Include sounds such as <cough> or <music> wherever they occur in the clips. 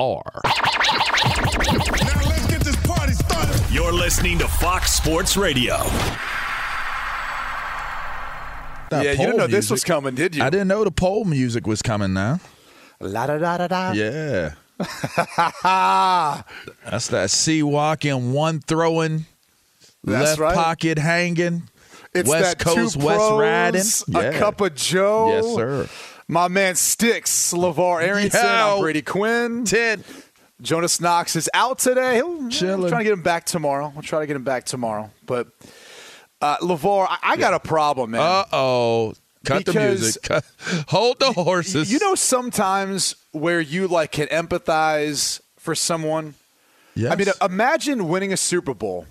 FSR. You're listening to Fox Sports Radio. That yeah, you didn't know this was coming, did you? I didn't know the poll music was coming now. La da da da da. Yeah. Ah, <laughs> That's that sea walking, one throwing, That's left right. pocket hanging, it's West that Coast two West pros, riding. A Yeah. cup of Joe. Yes, sir. My man Sticks, LaVar Arrington. Yo. I'm Brady Quinn. Ted. Jonas Knox is out today. He'll, Chilling. We'll try to get him back tomorrow. We'll try to get him back tomorrow. But uh, LaVar, I, I got a problem, man. Uh oh. Cut the music. Cut. <laughs> Hold the horses. you know, sometimes where you like can empathize for someone. yes. I mean, imagine winning a Super Bowl.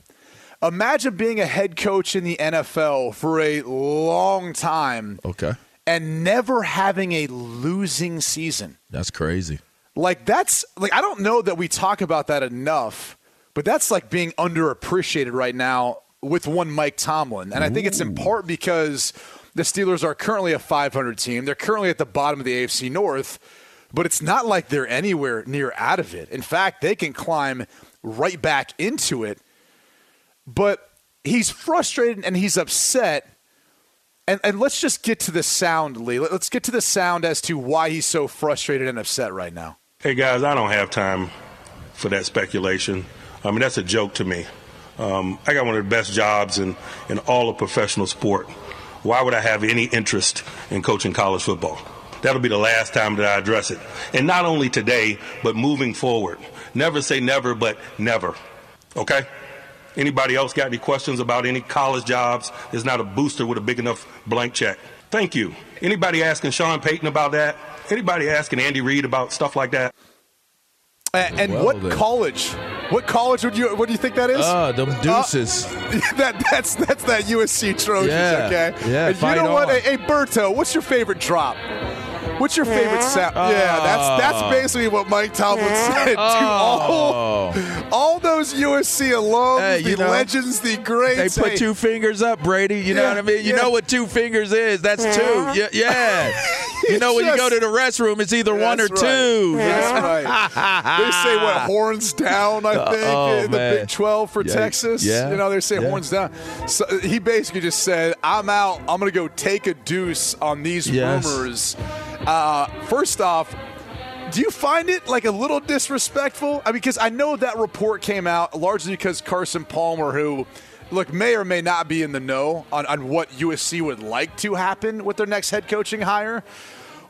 Imagine being a head coach in the NFL for a long time okay. And never having a losing season. That's crazy. Like that's like I don't know that we talk about that enough, but that's like being underappreciated right now with one Mike Tomlin. And I think it's in part because the Steelers are currently a 500 team. They're currently at the bottom of the AFC North, but it's not like they're anywhere near out of it. In fact, they can climb right back into it. But he's frustrated and he's upset. And, and let's just get to the sound, Lee. Let- Let's get to the sound as to why he's so frustrated and upset right now. Hey guys, I don't have time for that speculation. I mean, that's a joke to me. Um, I got one of the best jobs in, in all of professional sport. Why would I have any interest in coaching college football? That'll be the last time that I address it. And not only today, but moving forward. Never say never, but never. Okay? Anybody else got any questions about any college jobs? There's not a booster with a big enough blank check. Thank you. Anybody asking Sean Payton about that? Anybody asking Andy Reid about stuff like that? And, and Well, what then. college? What college would you? What do you think that is? Oh, them uh, deuces. <laughs> that that's that's that USC Trojans. Yeah. Okay. Yeah, And you know what? on. Hey, hey, Berto, what's your favorite drop? What's your favorite sound? Yeah, that's that's Oh. basically what Mike Tomlin said to all Oh. all those USC alums, Hey, the know, legends, the greats. They put Hey, two fingers up, Brady. You know what I mean? You yeah. know what two fingers is? That's two. Yeah. yeah. <laughs> You know when you go to the restroom, it's either one or right. two. That's right. <laughs> they say what horns down. I uh, think oh, in the man. Big Twelve for Yeah, Texas. yeah, You know they say yeah. horns down. So he basically just said, "I'm out. I'm going to go take a deuce on these Yes. rumors." Uh, first off, do you find it like a little disrespectful? I mean, because I know that report came out largely because Carson Palmer, who look may or may not be in the know on, on what USC would like to happen with their next head coaching hire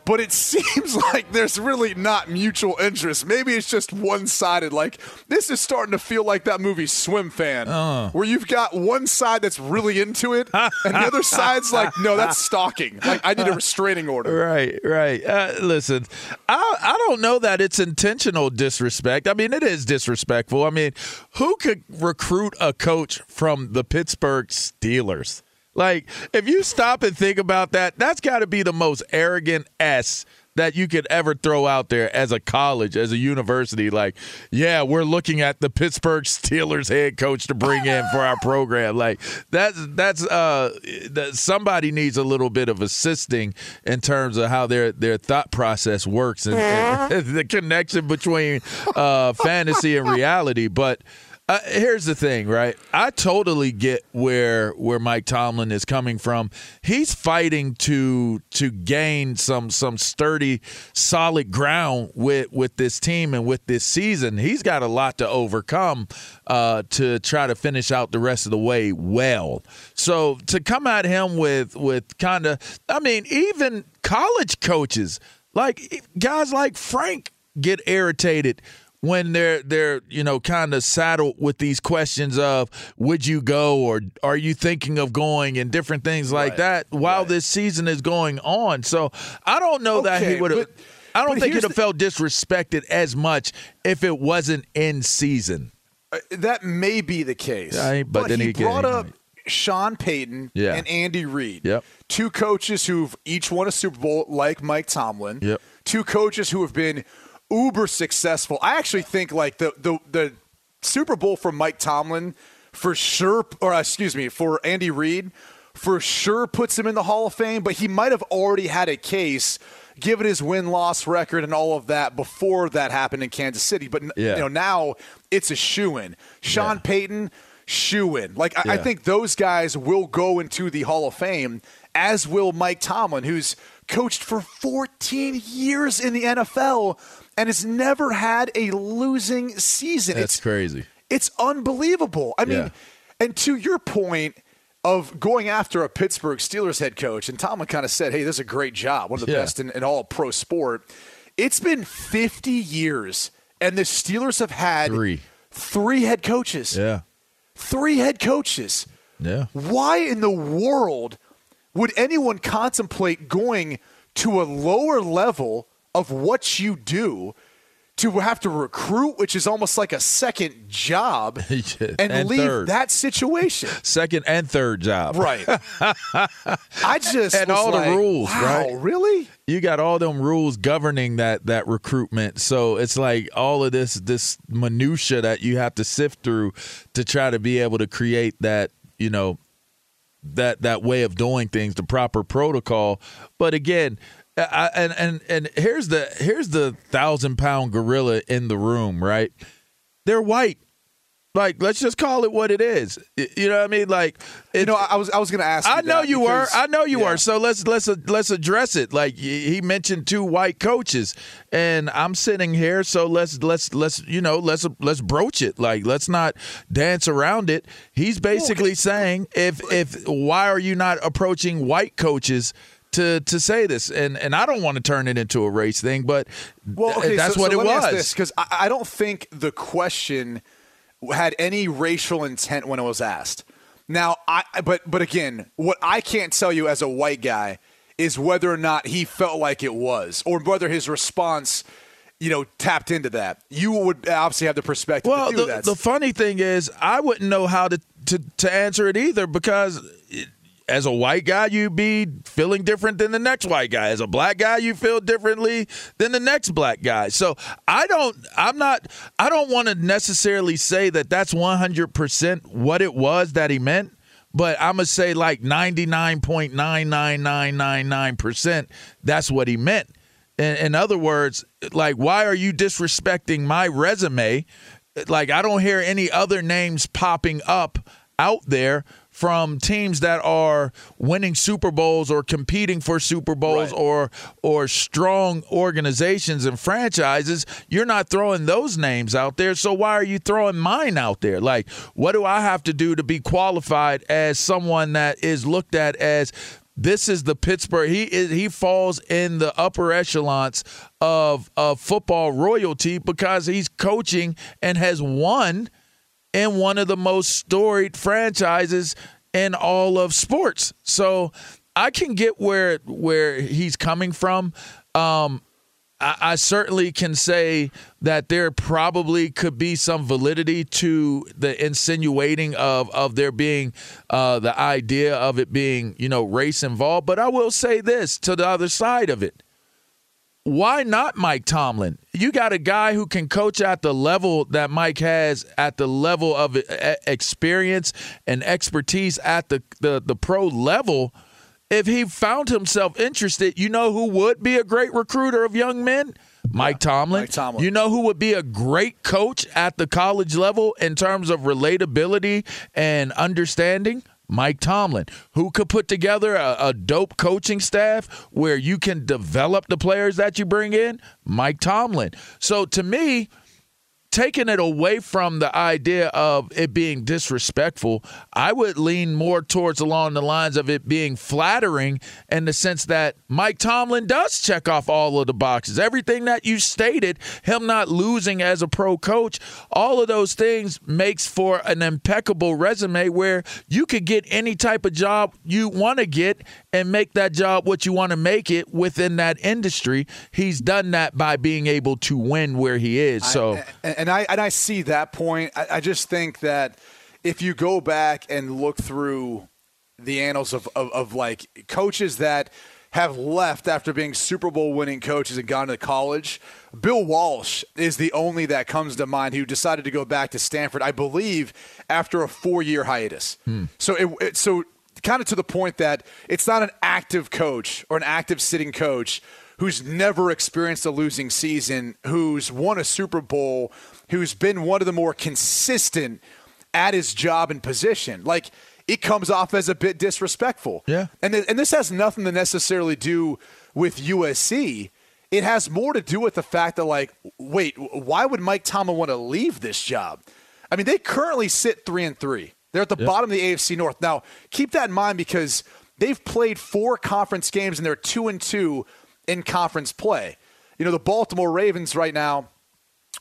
but it <laughs> seems like there's really not mutual interest. Maybe it's just one sided. Like, this is starting to feel like that movie Swimfan, uh. where you've got one side that's really into it, <laughs> and the other side's like, no, that's stalking. Like, I need a <laughs> restraining order. Right, right. Uh, listen, I, I don't know that it's intentional disrespect. I mean, it is disrespectful. I mean, who could recruit a coach from the Pittsburgh Steelers? Like, if you stop and think about that, that's got to be the most arrogant S that you could ever throw out there as a college, as a university. Like, yeah, we're looking at the Pittsburgh Steelers head coach to bring in for our program. Like, that's that's uh, that somebody needs a little bit of assisting in terms of how their their thought process works and, and the connection between uh, fantasy and reality. But uh, here's the thing, right? I totally get where where Mike Tomlin is coming from. He's fighting to to gain some some sturdy, solid ground with with this team and with this season. He's got a lot to overcome uh, to try to finish out the rest of the way well. So to come at him with with kind of, I mean, even college coaches like guys like Frank get irritated when they're they're you know kind of saddled with these questions of would you go or are you thinking of going and different things like right. that while right. this season is going on. So I don't know okay, that he would have. I don't think he'd have felt disrespected as much if it wasn't in season. Uh, that may be the case. but, but then he, he brought up Sean Payton yeah. and Andy Reid. Yep. Two coaches who've each won a Super Bowl, like Mike Tomlin. Yep. Two coaches who have been uber successful. I actually think like the the the Super Bowl for Mike Tomlin for sure, or uh, excuse me, for Andy Reid for sure puts him in the Hall of Fame, but he might have already had a case given his win loss record and all of that before that happened in Kansas City. But yeah. you know now it's a shoe in. Sean yeah. Payton shoe in. Like I, yeah. I think those guys will go into the Hall of Fame, as will Mike Tomlin, who's coached for 14 years in the NFL and has never had a losing season. That's it's crazy. It's unbelievable. I mean, yeah. and to your point of going after a Pittsburgh Steelers head coach, and Tomlin kind of said, hey, this is a great job, one of the yeah. best in, in all pro sport. It's been 50 years, and the Steelers have had three, three head coaches. Yeah. Three head coaches. Yeah. Why in the world would anyone contemplate going to a lower level of what you do to have to recruit, which is almost like a second job, <laughs> and, and leave third. that situation. <laughs> Second and third job. Right. <laughs> I just and all like, the rules, wow, right? Really? You got all them rules governing that that recruitment. So it's like all of this this minutia that you have to sift through to try to be able to create that, you know, that that way of doing things, the proper protocol. But again, I, and and and here's the here's the thousand pound gorilla in the room, right? They're white. Like, let's just call it what it is. You know what I mean? Like, you know, I was I was going to ask. I know you because, were. I know you yeah. were. So let's let's let's address it. Like he mentioned two white coaches, and I'm sitting here. So let's let's let's you know let's let's broach it. Like let's not dance around it. He's basically well, saying if if why are you not approaching white coaches? To to say this, and and I don't want to turn it into a race thing, but well, okay, that's so, what so it was. Because I, I don't think the question had any racial intent when it was asked. Now, I but but again, what I can't tell you as a white guy is whether or not he felt like it was, or whether his response you know, tapped into that. You would obviously have the perspective. Well, the, the, funny thing is, I wouldn't know how to, to, to answer it either because as a white guy, you be feeling different than the next white guy. As a black guy, you feel differently than the next black guy. So I don't, I'm not, I don't want to necessarily say that that's 100% what it was that he meant, but I'm going to say like 99.99999%, that's what he meant. In, in other words, like, why are you disrespecting my resume? Like, I don't hear any other names popping up out there from teams that are winning Super Bowls or competing for Super Bowls Right. or or strong organizations and franchises, you're not throwing those names out there. So why are you throwing mine out there? Like, what do I have to do to be qualified as someone that is looked at as this is the Pittsburgh. He is he falls in the upper echelons of of football royalty because he's coaching and has won in one of the most storied franchises in all of sports. So I can get where where he's coming from. Um, I, I certainly can say that there probably could be some validity to the insinuating of of there being uh, the idea of it being you know race involved. But I will say this to the other side of it why not Mike Tomlin? You got a guy who can coach at the level that Mike has, at the level of experience and expertise at the, the, the pro level. If he found himself interested, you know who would be a great recruiter of young men? Mike Tomlin. Mike Tomlin. You know who would be a great coach at the college level in terms of relatability and understanding? Mike Tomlin, who could put together a, a dope coaching staff where you can develop the players that you bring in? Mike Tomlin. So to me, taking it away from the idea of it being disrespectful, I would lean more towards along the lines of it being flattering in the sense that Mike Tomlin does check off all of the boxes. Everything that you stated, him not losing as a pro coach, all of those things makes for an impeccable resume where you could get any type of job you want to get and make that job what you want to make it within that industry. He's done that by being able to win where he is. So and, and I and I see that point. I, I just think that if you go back and look through the annals of, of, of like coaches that have left after being Super Bowl winning coaches and gone to college, Bill Walsh is the only that comes to mind who decided to go back to Stanford, I believe, after a four year hiatus. Hmm. So it, it so kind of to the point that it's not an active coach or an active sitting coach who's never experienced a losing season, who's won a Super Bowl, who's been one of the more consistent at his job and position. Like it comes off as a bit disrespectful. Yeah. And th- and this has nothing to necessarily do with USC. It has more to do with the fact that like wait, why would Mike Tomlin want to leave this job? I mean, they currently sit 3 and 3. They're at the bottom of the AFC North. Now, keep that in mind because they've played four conference games and they're 2 and 2 in conference play. You know, the Baltimore Ravens right now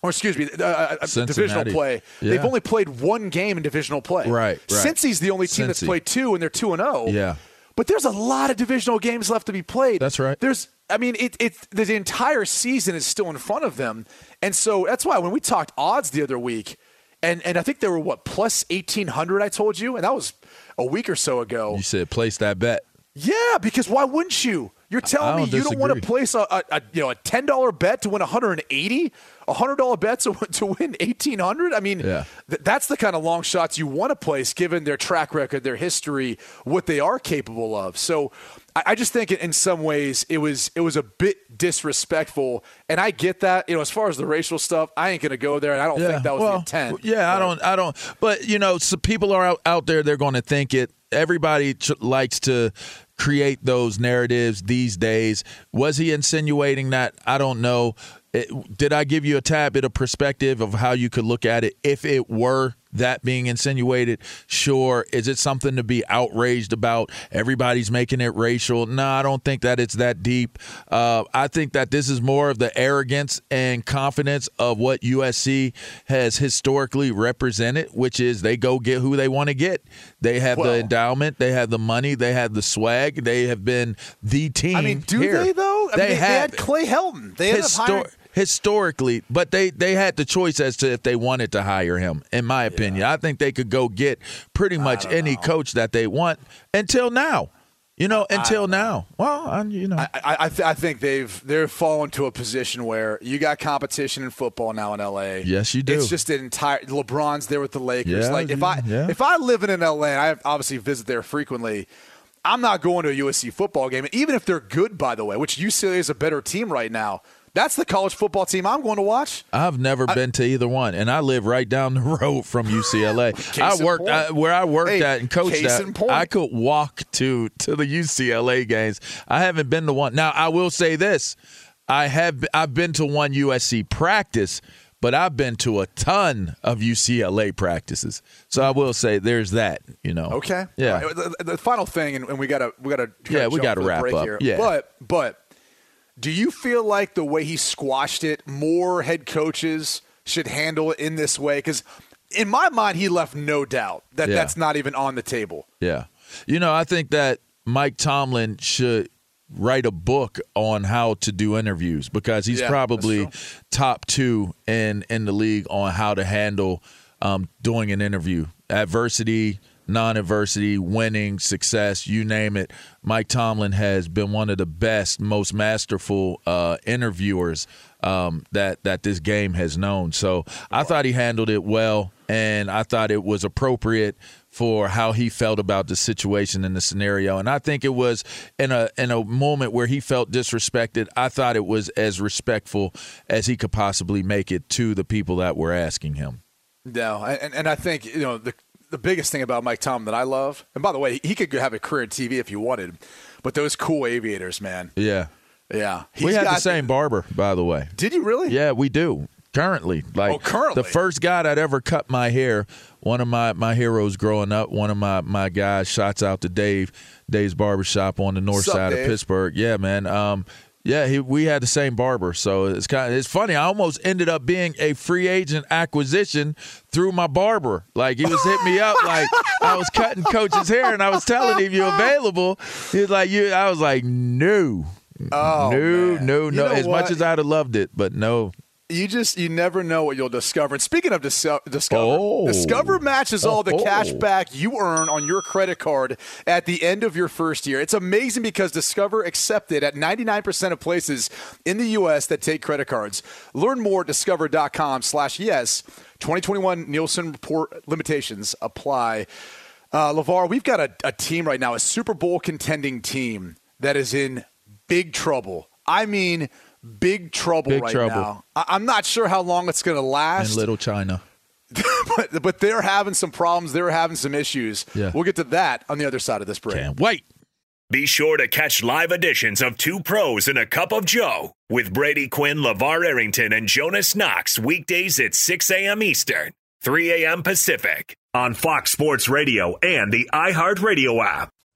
or excuse me, uh, uh, uh, divisional play. They've only played one game in divisional play. Right, right. Cincy's the only team that's played two, and they're two and zero. Yeah. But there's a lot of divisional games left to be played. That's right. There's, I mean, it, it the entire season is still in front of them, and so that's why when we talked odds the other week, and and I think they were what plus eighteen hundred. I told you, and that was a week or so ago. you said place that bet. Yeah, because why wouldn't you? You're telling me you don't want to place a, a, a you know a ten dollar bet to win 180, a hundred dollar bet to <laughs> to win 1800. I mean, Yeah. th- that's the kind of long shots you want to place, given their track record, their history, what they are capable of. So, I, just think in- in some ways it was it was a bit disrespectful, and I get that. You know, as far as the racial stuff, I ain't gonna go there, and I don't think that was well, the intent. Yeah, I don't, I don't. But you know, so people are out, out there. They're going to think it. Everybody ch- likes to create those narratives these days. Was he insinuating that? I don't know. It, did I give you a tad bit of perspective of how you could look at it if it were that being insinuated? Sure. Is it something to be outraged about? Everybody's making it racial. No, I don't think that it's that deep. Uh, I think that this is more of the arrogance and confidence of what USC has historically represented, which is they go get who they want to get. They have Well- the endowment, they have the money, they have the swag, they have been the team. I mean, do here. they though? I they mean, they, had Clay Helton. They had Histor- hiring- historically, but they they had the choice as to if they wanted to hire him. In my opinion, I think they could go get pretty much any coach that they want until now. You know, until now. Well, I'm, you know, I, I, I, th- I think they've they're fallen to a position where you got competition in football now in LA. Yes, you do. It's just an entire LeBron's there with the Lakers. Yeah, like if I yeah. if I live in an LA, and I obviously visit there frequently. I'm not going to a USC football game, and even if they're good, by the way, which UCLA is a better team right now. That's the college football team I'm going to watch. I've never I, been to either one, and I live right down the <laughs> road from UCLA. I worked I, where I worked hey, at and coached at. I could walk to to the UCLA games. I haven't been to one. Now I will say this: I have I've been to one USC practice, but I've been to a ton of UCLA practices. So I will say there's that. You know. Okay. Yeah. Right. The, the, final thing, and, we gotta we gotta yeah we gotta wrap up. Here. Yeah. But but do you feel like the way he squashed it, more head coaches should handle it in this way? Because in my mind, he left no doubt that yeah. that's not even on the table. Yeah. You know, I think that Mike Tomlin should write a book on how to do interviews because he's yeah, probably top two in in the league on how to handle um, doing an interview adversity non-adversity, winning, success, you name it. Mike Tomlin has been one of the best, most masterful uh, interviewers um, that that this game has known. So I thought he handled it well, and I thought it was appropriate for how he felt about the situation and the scenario. And I think it was in a in a moment where he felt disrespected. I thought it was as respectful as he could possibly make it to the people that were asking him. No, and, and I think you know the the biggest thing about Mike Tom that I love, and by the way, he could have a career in TV if he wanted, but those cool aviators, man. Yeah. Yeah. He's we had the same barber, by the way. Did you really? Yeah, we do. Currently. Like oh, currently. the first guy that ever cut my hair, one of my, my heroes growing up, one of my, my guys, shots out to Dave, Dave's barbershop on the north What's side up, of Pittsburgh. Yeah, man. Um, yeah, he, we had the same barber, so it's kind of it's funny. I almost ended up being a free agent acquisition through my barber. Like he was hitting me up, like I was cutting coach's hair, and I was telling him you're available. He was like, "You," I was like, "No, oh, no, man. no, no." You know as what? much as I'd have loved it, but no, you just you never know what you'll discover. And speaking of dis- discover, oh. Discover matches all the oh. cash back you earn on your credit card at the end of your first year. It's amazing because Discover accepted at 99% of places in the U.S. that take credit cards. Learn more at discover.com/yes. 2021 Nielsen report limitations apply. Uh, LaVar, we've got a, a team right now, a Super Bowl contending team that is in big trouble. I mean big trouble big right trouble. now. I- am not sure how long it's going to last. In Little China. <laughs> but, but they're having some problems. They're having some issues. Yeah. We'll get to that on the other side of this break. Can't wait. Be sure to catch live editions of Two Pros and a Cup of Joe with Brady Quinn, Lavar Arrington, and Jonas Knox weekdays at 6 a.m. Eastern, 3 a.m. Pacific on Fox Sports Radio and the iHeartRadio app.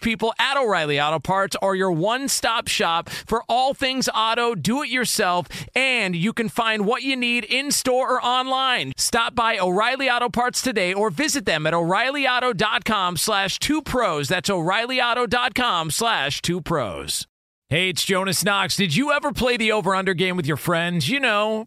people at O'Reilly Auto Parts are your one stop shop for all things auto, do it yourself, and you can find what you need in store or online. Stop by O'Reilly Auto Parts today or visit them at o'ReillyAuto.com slash two pros. That's o'ReillyAuto.com slash two pros. Hey, it's Jonas Knox. Did you ever play the over under game with your friends? You know,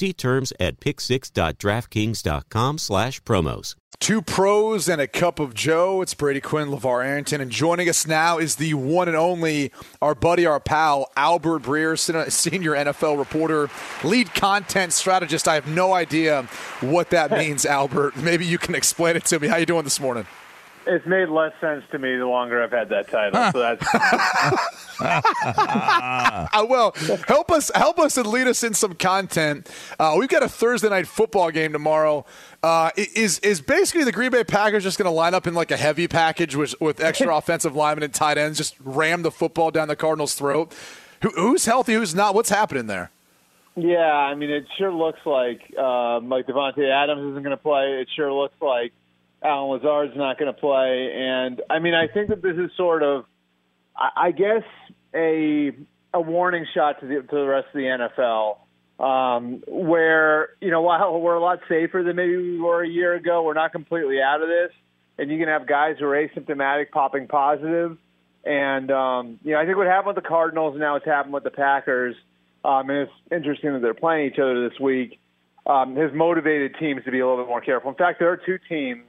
See terms at pick6.draftkings.com slash promos. Two pros and a cup of Joe. It's Brady Quinn, LaVar Arrington, and joining us now is the one and only, our buddy, our pal, Albert Breer, senior NFL reporter, lead content strategist. I have no idea what that <laughs> means, Albert. Maybe you can explain it to me. How you doing this morning? It's made less sense to me the longer I've had that title. So that's <laughs> uh, well, help us help us and lead us in some content. Uh, we've got a Thursday night football game tomorrow. Uh, is is basically the Green Bay Packers just going to line up in like a heavy package with with extra <laughs> offensive linemen and tight ends, just ram the football down the Cardinals' throat? Who, who's healthy? Who's not? What's happening there? Yeah, I mean, it sure looks like um, like Davante Adams isn't going to play. It sure looks like Allen Lazard's not going to play, and I mean, I think that this is sort of, I guess, a a warning shot to the to the rest of the NFL, um, where you know while we're a lot safer than maybe we were a year ago, we're not completely out of this, and you can have guys who are asymptomatic popping positive, and um, you know I think what happened with the Cardinals and now it's happened with the Packers, um, and it's interesting that they're playing each other this week. Um, has motivated teams to be a little bit more careful. In fact, there are two teams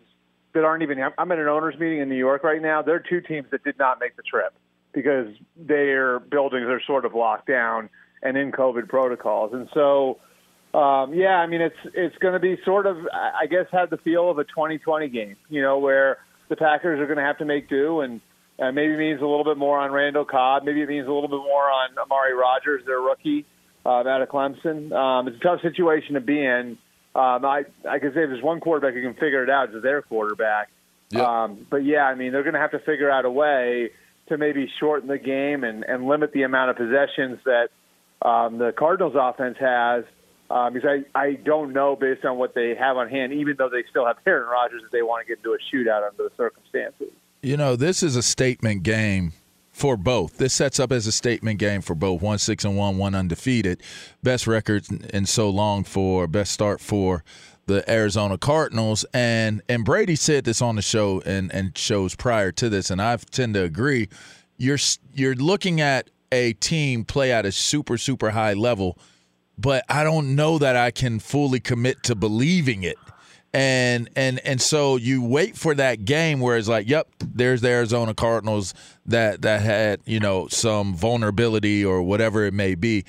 that aren't even. I'm at an owners meeting in New York right now. There are two teams that did not make the trip because their buildings are sort of locked down and in COVID protocols. And so, um, yeah, I mean, it's it's going to be sort of, I guess, have the feel of a 2020 game. You know, where the Packers are going to have to make do, and uh, maybe means a little bit more on Randall Cobb. Maybe it means a little bit more on Amari Rodgers, their rookie uh, out of Clemson. Um, it's a tough situation to be in. Um, I I can say if there's one quarterback who can figure it out, it's their quarterback. Yep. Um, but yeah, I mean they're going to have to figure out a way to maybe shorten the game and, and limit the amount of possessions that um, the Cardinals offense has. Um, because I, I don't know based on what they have on hand, even though they still have Aaron Rodgers, that they want to get into a shootout under the circumstances. You know, this is a statement game for both. This sets up as a statement game for both. One six and one, one undefeated. Best record in so long for best start for the Arizona Cardinals. And and Brady said this on the show and and shows prior to this, and I tend to agree. You're you're looking at a team play at a super super high level, but I don't know that I can fully commit to believing it. And and and so you wait for that game where it's like, yep, there's the Arizona Cardinals that that had you know some vulnerability or whatever it may be.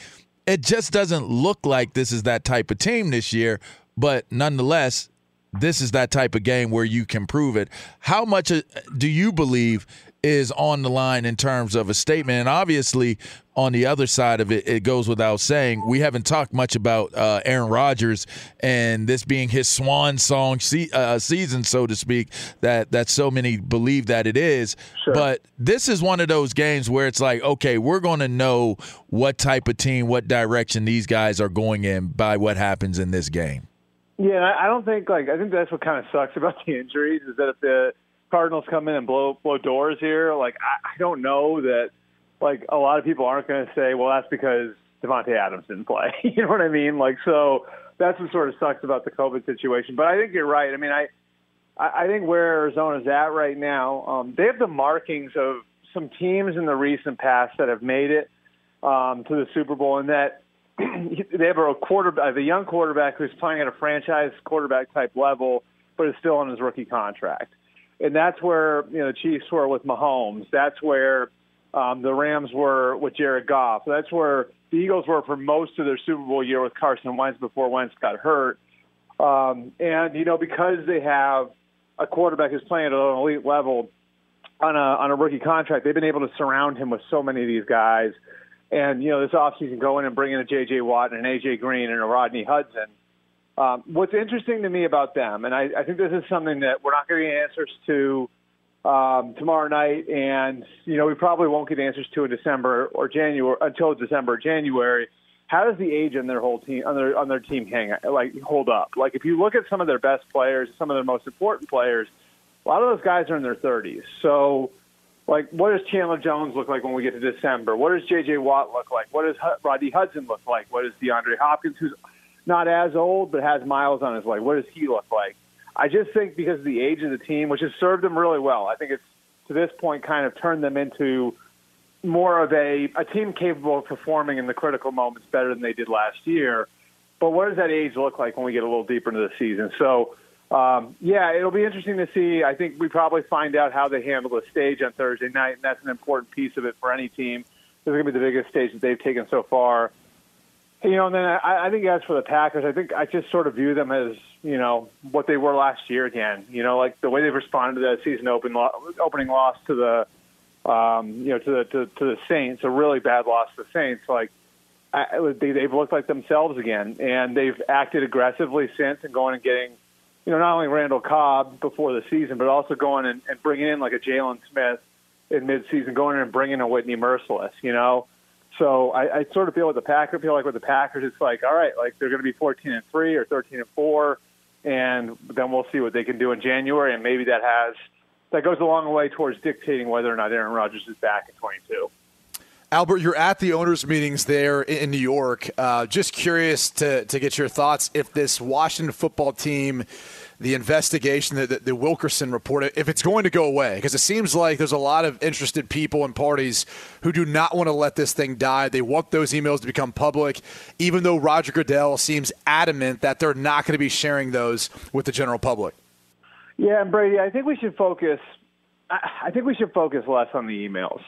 It just doesn't look like this is that type of team this year. But nonetheless, this is that type of game where you can prove it. How much uh, do you believe is on the line in terms of a statement. And obviously, on the other side of it, it goes without saying, we haven't talked much about uh, Aaron Rodgers and this being his swan song se- uh, season, so to speak, that, that so many believe that it is. Sure. But this is one of those games where it's like, okay, we're going to know what type of team, what direction these guys are going in by what happens in this game. Yeah, I don't think like I think that's what kind of sucks about the injuries is that if the Cardinals come in and blow blow doors here, like I, I don't know that like a lot of people aren't going to say, well, that's because Davante Adams didn't play. <laughs> you know what I mean? Like so that's what sort of sucks about the COVID situation. But I think you're right. I mean, I I think where Arizona's at right now, um, they have the markings of some teams in the recent past that have made it um, to the Super Bowl, and that <clears throat> they have a quarterback, a young quarterback who's playing at a franchise quarterback type level, but is still on his rookie contract and that's where you know the Chiefs were with Mahomes. That's where um, the Rams were with Jared Goff. That's where the Eagles were for most of their Super Bowl year with Carson Wentz before Wentz got hurt. Um, and you know because they have a quarterback who's playing at an elite level on a on a rookie contract, they've been able to surround him with so many of these guys. And you know this offseason, go in and bring in a J.J. Watt and an A.J. Green and a Rodney Hudson um, what's interesting to me about them, and I, I think this is something that we're not going to get answers to um, tomorrow night, and you know we probably won't get answers to in December or January until December or January. How does the age on their whole team on their on their team hang like hold up? Like if you look at some of their best players, some of their most important players, a lot of those guys are in their 30s. So, like, what does Chandler Jones look like when we get to December? What does J.J. Watt look like? What does Rodney Hudson look like? What does DeAndre Hopkins, who's not as old but has miles on his leg. What does he look like? I just think because of the age of the team, which has served them really well, I think it's to this point kind of turned them into more of a, a team capable of performing in the critical moments better than they did last year. But what does that age look like when we get a little deeper into the season? So, um, yeah, it'll be interesting to see. I think we probably find out how they handle the stage on Thursday night, and that's an important piece of it for any team. This is going to be the biggest stage that they've taken so far. You know, and then I, I think as for the Packers, I think I just sort of view them as you know what they were last year again. You know, like the way they've responded to that season open opening loss to the um, you know to the to, to the Saints, a really bad loss to the Saints. Like I, they, they've looked like themselves again, and they've acted aggressively since and going and getting you know not only Randall Cobb before the season, but also going and, and bringing in like a Jaylon Smith in midseason, going in and bringing a Whitney Mercilus. You know so I, I sort of feel with the Packers, feel like with the Packers, it's like, all right, like they're going to be 14 and three or 13 and four, and then we'll see what they can do in January, and maybe that has that goes a long way towards dictating whether or not Aaron Rodgers is back in 22. Albert, you're at the owners' meetings there in New York. Uh, just curious to, to get your thoughts if this Washington football team the investigation, the, the, Wilkinson report, if it's going to go away, because it seems like there's a lot of interested people and parties who do not want to let this thing die. They want those emails to become public, even though Roger Goodell seems adamant that they're not going to be sharing those with the general public. Yeah, and Brady, I think we should focus. I think we should focus less on the emails.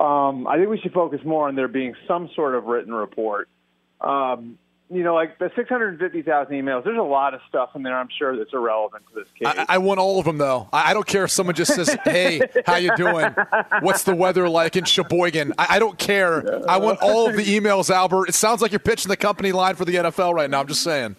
Um, I think we should focus more on there being some sort of written report. Um, you know, like the 650,000 emails, there's a lot of stuff in there, I'm sure, that's irrelevant to this case. I, I want all of them, though. I, I, don't care if someone just says, <laughs> hey, how you doing? What's the weather like in Sheboygan? I, I don't care. I want all of the emails, Albert. It sounds like you're pitching the company line for the NFL right now. I'm just saying.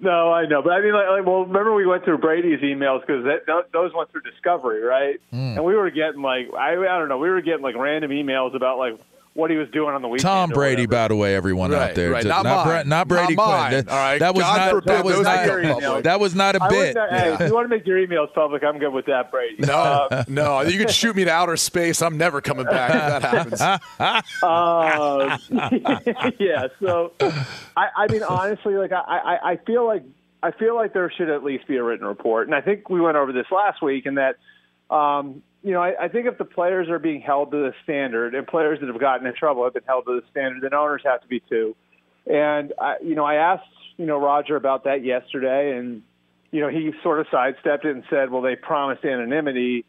No, I know, but I mean, like, like well, remember we went through Brady's emails because those went through Discovery, right? Mm. And we were getting like I, I don't know, we were getting like random emails about like what he was doing on the weekend. Tom Brady, by the way, everyone right, out there, right. not, not, Bra- not, Brady not Quinn. That, All right, that was not. Forbid, that was not. That was not a bit. Not, hey, if you want to make your emails public, I'm good with that, Brady. No, uh, <laughs> no, you can shoot me to outer space. I'm never coming back if that happens. uh, <laughs> <laughs> yeah. So, I, I mean, honestly, like I, I, I feel like I feel like there should at least be a written report, and I think we went over this last week, and that um, you know I, I think if the players are being held to the standard, and players that have gotten in trouble have been held to the standard, then owners have to be too. And I, you know, I asked you know Roger about that yesterday, and you know he sort of sidestepped it and said, well, they promised anonymity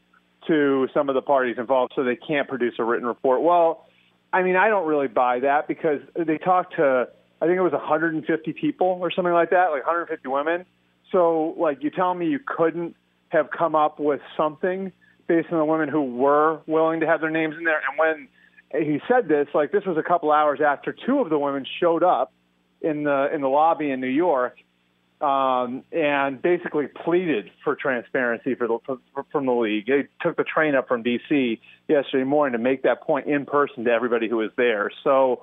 to some of the parties involved, so they can't produce a written report. Well, I mean, I don't really buy that because they talked to I think it was 150 people or something like that, like 150 women. So, like, you telling me you couldn't have come up with something based on the women who were willing to have their names in there? And when he said this, like, this was a couple hours after two of the women showed up in the in the lobby in New York um, and basically pleaded for transparency for the, for, from the league. They took the train up from D.C. yesterday morning to make that point in person to everybody who was there. So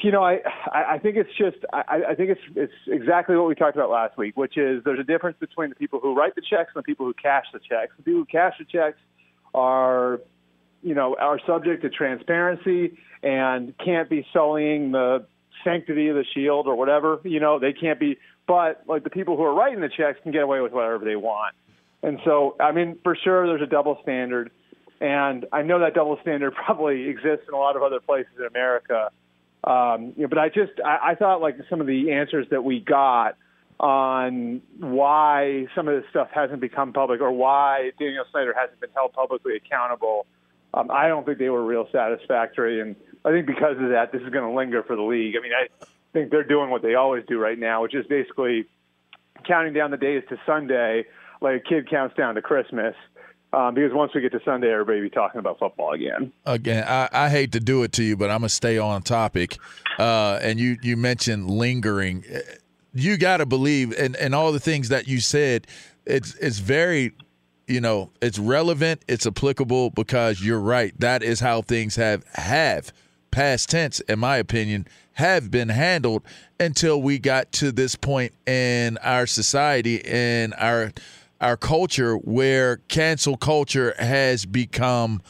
you know, I I think it's just I, I think it's it's exactly what we talked about last week, which is there's a difference between the people who write the checks and the people who cash the checks. The people who cash the checks are, you know, are subject to transparency and can't be sullying the sanctity of the shield or whatever. You know, they can't be. But like the people who are writing the checks can get away with whatever they want. And so, I mean, for sure, there's a double standard, and I know that double standard <laughs> probably exists in a lot of other places in America. Um, you know, but I just I, I thought like some of the answers that we got on why some of this stuff hasn't become public or why Daniel Snyder hasn't been held publicly accountable, um, I don't think they were real satisfactory. And I think because of that, this is going to linger for the league. I mean, I think they're doing what they always do right now, which is basically counting down the days to Sunday, like a kid counts down to Christmas. Um, because once we get to Sunday, everybody will be talking about football again. Again, I, I hate to do it to you, but I'm gonna stay on topic. Uh, and you you mentioned lingering. You got to believe, and and all the things that you said, it's it's very, you know, it's relevant, it's applicable because you're right. That is how things have have past tense, in my opinion, have been handled until we got to this point in our society and our our culture where cancel culture has become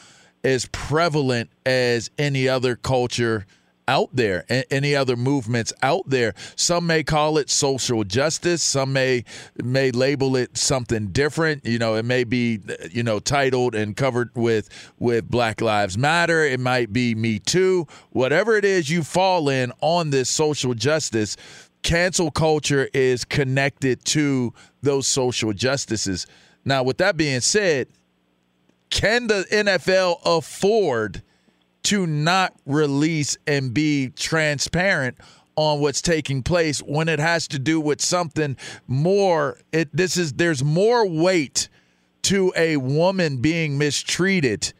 as prevalent as any other culture out there any other movements out there. Some may call it social justice. Some may may label it something different. You know it may be you know titled and covered with with black lives matter. It might be me too. Whatever it is you fall in on this social justice cancel culture is connected to those social justices. Now, with that being said, can the NFL afford to not release and be transparent on what's taking place when it has to do with something more it this is there's more weight to a woman being mistreated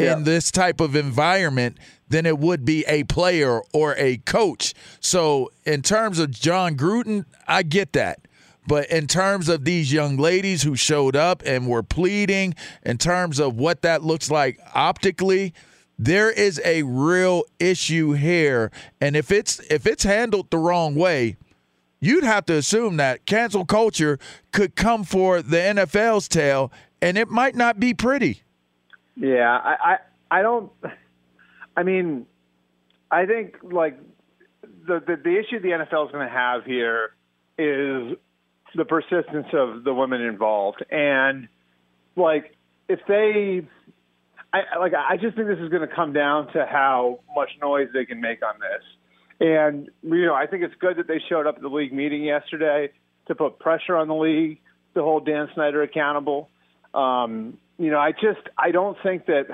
yeah. in this type of environment than it would be a player or a coach. So, in terms of Jon Gruden, I get that. But in terms of these young ladies who showed up and were pleading, in terms of what that looks like optically, there is a real issue here. And if it's if it's handled the wrong way, you'd have to assume that cancel culture could come for the NFL's tail, and it might not be pretty. Yeah, I, I, I don't. I mean, I think like the, the the issue the NFL is going to have here is the persistence of the women involved, and like if they, I like I just think this is going to come down to how much noise they can make on this, and you know I think it's good that they showed up at the league meeting yesterday to put pressure on the league to hold Dan Snyder accountable. Um, you know, I just I don't think that.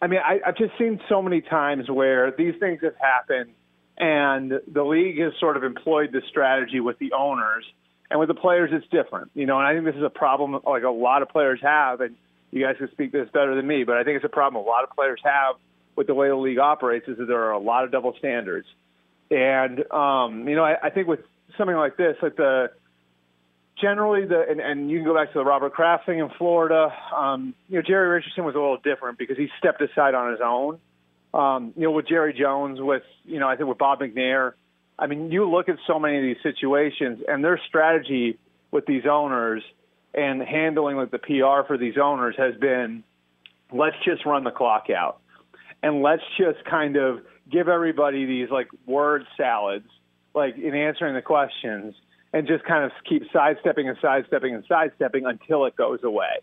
I mean, I, I've just seen so many times where these things have happened, and the league has sort of employed the strategy with the owners, and with the players, it's different. You know, and I think this is a problem like a lot of players have, and you guys can speak this better than me, but I think it's a problem a lot of players have with the way the league operates is that there are a lot of double standards, and um, you know, I, I think with something like this, like the generally the and, and you can go back to the Robert Kraft thing in Florida. Um, you know, Jerry Richardson was a little different because he stepped aside on his own. Um, you know, with Jerry Jones, with you know, I think with Bob McNair. I mean, you look at so many of these situations, and their strategy with these owners and handling with the PR for these owners has been, let's just run the clock out, and let's just kind of give everybody these like word salads, like in answering the questions and just kind of keep sidestepping and sidestepping and sidestepping until it goes away.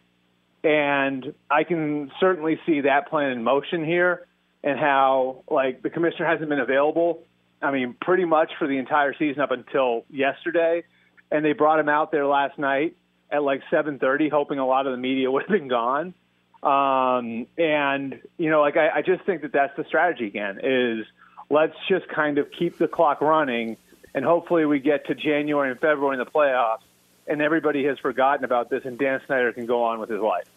And I can certainly see that plan in motion here and how like the commissioner hasn't been available. I mean, pretty much for the entire season up until yesterday, and they brought him out there last night at like 7:30, hoping a lot of the media <laughs> would have been gone. Um, and you know, like I, I just think that that's the strategy again is let's just kind of keep the clock running, and hopefully we get to January and February in the playoffs, and everybody has forgotten about this, and Dan Snyder can go on with his life.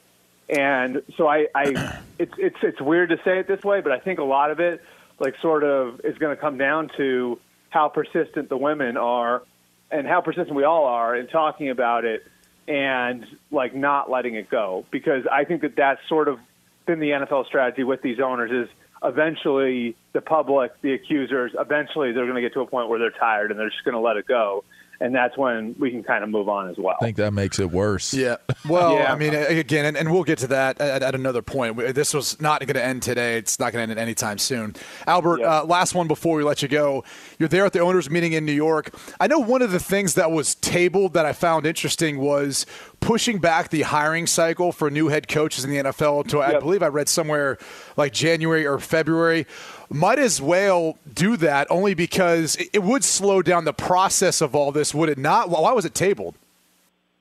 And so I, I <clears throat> it's it's it's weird to say it this way, but I think a lot of it, like, sort of, is going to come down to how persistent the women are, and how persistent we all are in talking about it, and like not letting it go. Because I think that that's sort of been the NFL strategy with these owners is eventually the public, the accusers, eventually they're going to get to a point where they're tired and they're just going to let it go and that's when we can kind of move on as well. I think that makes it worse. Yeah. Well, <laughs> Yeah. I mean, again, and, and we'll get to that at, at another point. This was not going to end today. It's not going to end anytime soon. Albert, uh, last one before we let you go. You're there at the owners' meeting in New York. I know one of the things that was tabled that I found interesting was pushing back the hiring cycle for new head coaches in the NFL to, I believe I read somewhere like January or February. Might as well do that only because it, would slow down the process of all this, would it not? Why was it tabled?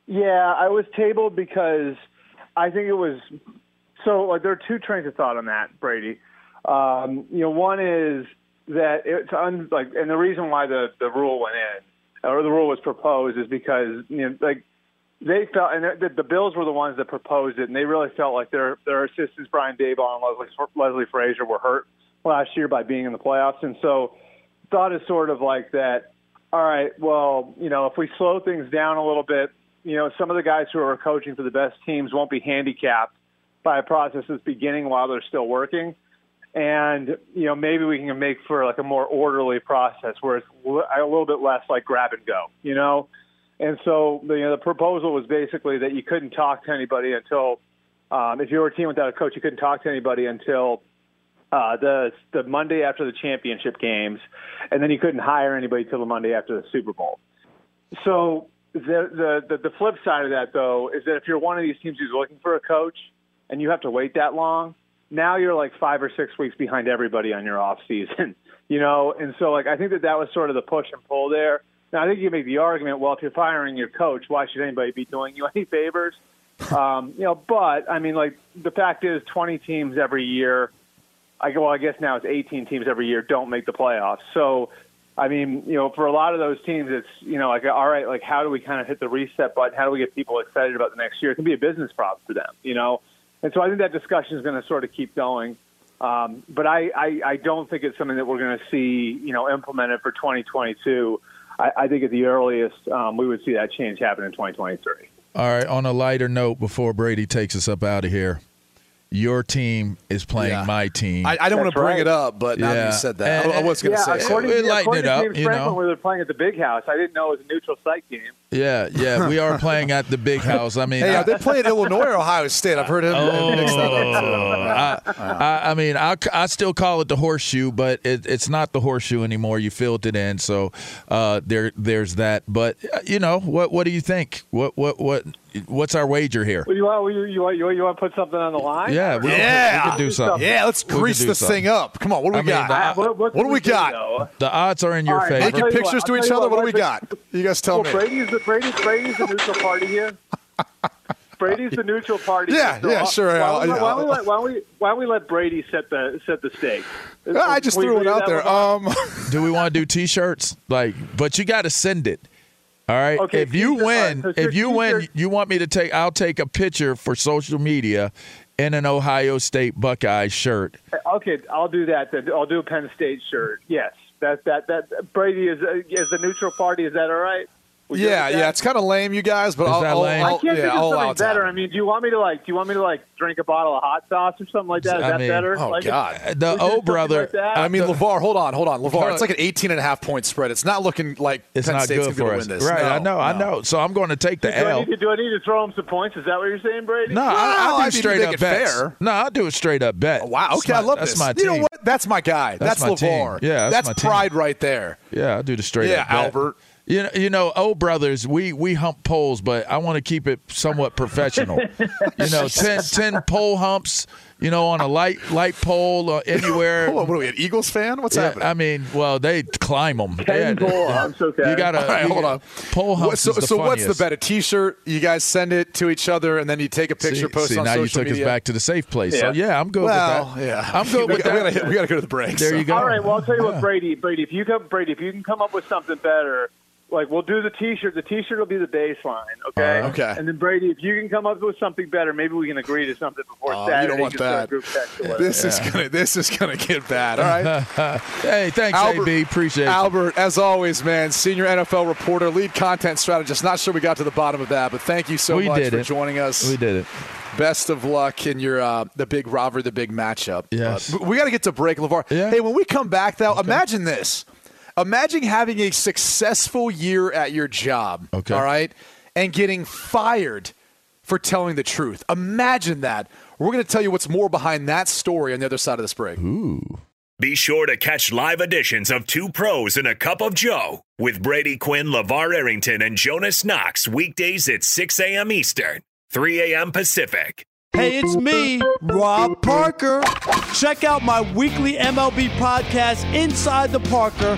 Yeah, I was tabled because I think it was so. Like, there are two trains of thought on that, Brady. Um, you know, one is that it's un, like, and the reason why the the rule went in or the rule was proposed is because you know, like they felt, and the, the Bills were the ones that proposed it, and they really felt like their their assistants Brian Daboll and Leslie Leslie Frazier were hurt last year by being in the playoffs, and so thought is sort of like that. All right, well, you know, if we slow things down a little bit, you know, some of the guys who are coaching for the best teams won't be handicapped by a process that's beginning while they're still working. And, you know, maybe we can make for like a more orderly process where it's a little bit less like grab and go, you know? And so the, you know, the proposal was basically that you couldn't talk to anybody until, um, if you were a team without a coach, you couldn't talk to anybody until uh, the the Monday after the championship games, and then you couldn't hire anybody till the Monday after the Super Bowl. So the, the the flip side of that though is that if you're one of these teams who's looking for a coach and you have to wait that long, now you're like five or six weeks behind everybody on your off season, <laughs> you know. And so like I think that that was sort of the push and pull there. Now I think you make the argument, well, if you're firing your coach, why should anybody be doing you <laughs> any favors? <laughs> um, you know, but I mean, like the fact is, 20 teams every year. I well, I guess now it's 18 teams every year don't make the playoffs. So, I mean, you know, for a lot of those teams, it's you know, like all right, like how do we kind of hit the reset button? How do we get people excited about the next year? It can be a business problem for them, you know. And so I think that discussion is going to sort of keep going. Um, but I, I, I don't think it's something that we're going to see, you know, implemented for 2022. I, I think at the earliest um, we would see that change happen in 2023. All right. On a lighter note, before Brady takes us up out of here, your team is playing Yeah. my team. I, I don't want to bring right. it up, but now that Yeah. you said that, I, I was going to yeah, say. according, We're to, lighting according it up, to you know. where they're playing at the Big House, I didn't know it was a neutral site game. yeah, yeah. We are playing at the big <laughs> house. I mean, Hey, I, are they playing Illinois or Ohio State? I've heard him Oh, mix that up. I, I, I mean, I, I still call it the horseshoe, but it, it's not the horseshoe anymore. You filled it in, so uh, there, there's that. But uh, you know, what, what do you think? What, what, what, what's our wager here? Well, you want you, want, you want you, want to put something on the line? Yeah, we, Yeah. we could do something. Yeah, let's grease this something. thing up. Come on, what do we I mean, got? the- Uh, what, what, What do we do, got? though? The odds are in your All right, I'll favor. tell Making you pictures what, to each other. What do we got? You guys tell Well, me. Brady's the Brady's Brady's the neutral party here. <laughs> Brady's the neutral party. Yeah, here. yeah, I'll- sure, Why I'll- don't, we, yeah, why, don't we let, why, we, why we let Brady set the set the stage? I just we threw it out there. Um, <laughs> do we want to do T-shirts? Like, but you got to send it. All right. Okay, if you win, right, so if you win, you want me to take. I'll take a picture for social media in an Ohio State Buckeye shirt. Okay, I'll do that. Then I'll do a Penn State shirt. Yes, that that that Brady is is the neutral party. Is that all right? We yeah, that? yeah, it's kind of lame, you guys, but Is I'll, that I'll, lame? I I'll- can't yeah, think of I'll something it to better. I mean, do you want me to like? Do you want me to like drink a bottle of hot sauce or something like that? Is I that mean- better? Oh, Like, God. Uh, the we O brother. like? I mean, the- LaVar, hold on, hold on. LaVar, it's like an 18 and a half point spread. It's not looking like It's Penn not State's good going for to us, win this. right? No, I know, I know. So I'm going to take the do, I L. need to, do I need to throw him some points? Is that what you're saying, Brady? No, I, Well, I I do mean, straight up it bets. fair. No, I'll do a straight up bet. Oh, Wow. Okay, I my- love that's this. my You know what? That's my guy. That's That's, my team. LaVar. Yeah, that's pride right there. Yeah, I'll do the straight up. Yeah, Albert. You know, you know, old brothers, we we hump poles, but I want to keep it somewhat professional. you know, <laughs> 10, 10 pole humps. You know, on a light light pole uh, anywhere. <laughs> Hold on, what are we, an Eagles fan? What's Yeah, happening? I mean, well, they climb them. Ten pole humps, okay. You gotta All right, you- hold on. Pole humps. What- so, is the so what's the funniest. bet? A T-shirt? You guys send it to each other, and then you take a picture, See, post see, on now you took media. us back to the safe place. So Yeah. yeah, I'm good Well, with that. yeah, I'm good we, with got- we that. gotta, we gotta go to the break. There so. you go. All right. Well, I'll tell you what, Brady. Brady, if you come, Brady, if you can come up with something better, like we'll do the T-shirt. The T-shirt will be the baseline. Okay. Uh, okay. And then Brady, if you can come up with something better, maybe we can agree to something before Oh, you don't want Just that. Group text or whatever. This is gonna this is gonna get bad. All right. <laughs> Hey, thanks, Albert- AB. Appreciate it. Albert, as always, man, senior NFL reporter, lead content strategist. Not sure we got to the bottom of that, but thank you so We much did for it. joining us. We did it. Best of luck in your uh, the big robber, the big matchup. Yes. Uh, we got to get to break, LaVar. Yeah. Hey, when we come back, though, imagine this: imagine having a successful year at your job. Okay. All right, and getting fired for telling the truth. Imagine that. We're going to tell you what's more behind that story on the other side of this break. Ooh. Be sure to catch live editions of Two Pros and a Cup of Joe with Brady Quinn, LaVar Arrington, and Jonas Knox weekdays at 6 a.m. Eastern, 3 a.m. Pacific. Hey, it's me, Rob Parker. Check out my weekly MLB podcast, Inside the Parker,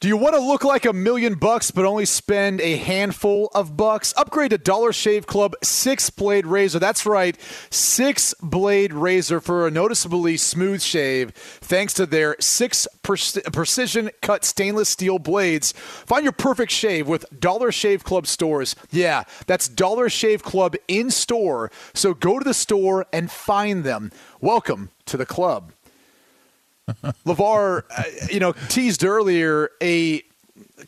Do you want to look like a million bucks but only spend a handful of bucks? Upgrade to Dollar Shave Club six blade razor. That's right, six blade razor for a noticeably smooth shave thanks to their six precision cut stainless steel blades. Find your perfect shave with Dollar Shave Club stores. Yeah, that's Dollar Shave Club in store. So go to the store and find them. Welcome to the club. LaVar, uh, you know, teased earlier a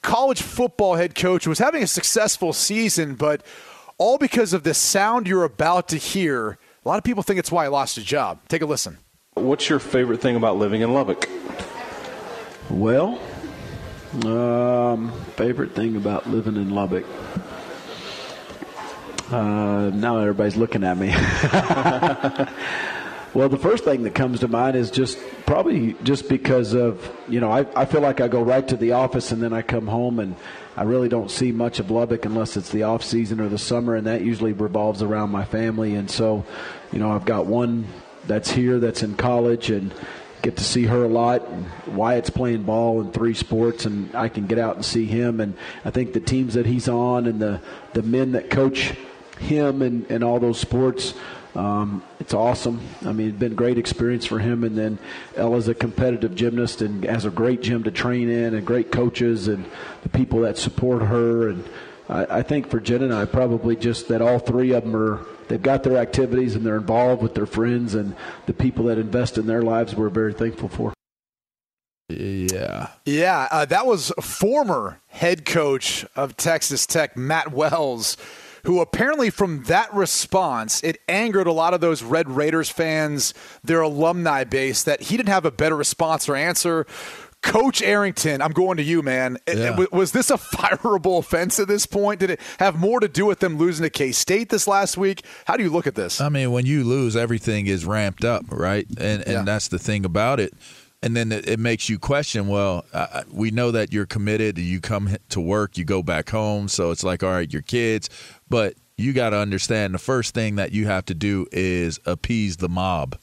college football head coach was having a successful season, but all because of the sound you're about to hear. A lot of people think it's why he lost his job. Take a listen. What's your favorite thing about living in Lubbock? Well, um, favorite thing about living in Lubbock. Uh, now everybody's looking at me. <laughs> Well, the first thing that comes to mind is just probably just because of, you know, I, I feel like I go right to the office and then I come home and I really don't see much of Lubbock unless it's the off season or the summer, and that usually revolves around my family. And so, you know, I've got one that's here that's in college and get to see her a lot. Wyatt's playing ball in three sports, and I can get out and see him. And I think the teams that he's on and the, the men that coach him and, and all those sports um, it's awesome. I mean, it's been a great experience for him. And then Ella's a competitive gymnast and has a great gym to train in, and great coaches and the people that support her. And I, I think for Jen and I, probably just that all three of them are they've got their activities and they're involved with their friends and the people that invest in their lives. We're very thankful for. Yeah. Yeah, uh, that was former head coach of Texas Tech, Matt Wells who apparently from that response, it angered a lot of those Red Raiders fans, their alumni base, that he didn't have a better response or answer. Coach Arrington, I'm going to you, man. Yeah. Was this a <laughs> fireable offense at this point? Did it have more to do with them losing to K State this last week? How do you look at this? I mean, when you lose, everything is ramped up, right? And and yeah. that's the thing about it. And then it, it makes you question. Well, uh, we know that you're committed. You come to work, you go back home, so it's like, all right, your kids. But you got to understand the first thing that you have to do is appease the mob.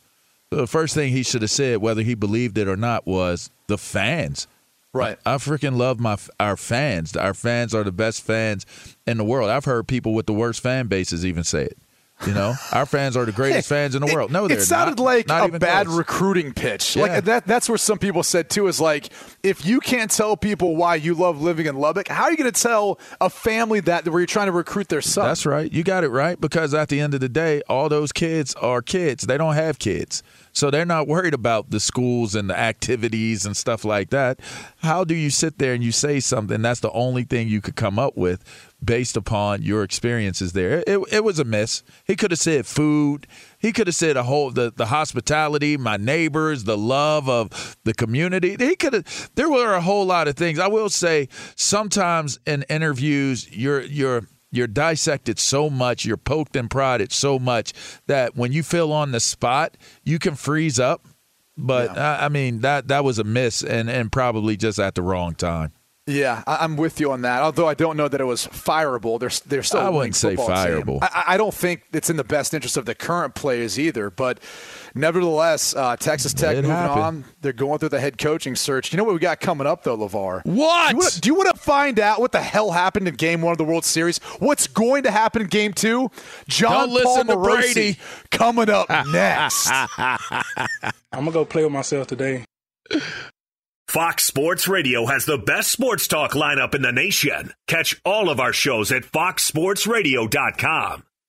The first thing he should have said, whether he believed it or not, was the fans. Right. I, I freaking love my our fans. Our fans are the best fans in the world. I've heard people with the worst fan bases even say it. You know, our fans are the greatest fans in the world. No, they're it sounded not, like not a bad close. recruiting pitch. Yeah. Like that. That's where some people said too is like, if you can't tell people why you love living in Lubbock, how are you going to tell a family that where you're trying to recruit their son? That's right. You got it right because at the end of the day, all those kids are kids. They don't have kids. So they're not worried about the schools and the activities and stuff like that. How do you sit there and you say something? That's the only thing you could come up with based upon your experiences there. It, it was a miss. He could have said food. He could have said a whole the, the hospitality, my neighbors, the love of the community. He could have. There were a whole lot of things. I will say sometimes in interviews, you're you're you're dissected so much, you're poked and prodded so much that when you feel on the spot, you can freeze up. But yeah. I, I mean that that was a miss and and probably just at the wrong time. Yeah, I'm with you on that. Although I don't know that it was fireable. They're they're still. I wouldn't say fireable. I, I, don't think it's in the best interest of the current players either. But nevertheless, uh, Texas Tech it moving happened. on. They're going through the head coaching search. You know what we got coming up though, LaVar? What? Do you want to find out what the hell happened in Game One of the World Series? What's going to happen in Game Two? Jon don't Paul Morosi coming up <laughs> next. I'm gonna go play with myself today. Fox Sports Radio has the best sports talk lineup in the nation. Catch all of our shows at foxsportsradio.com.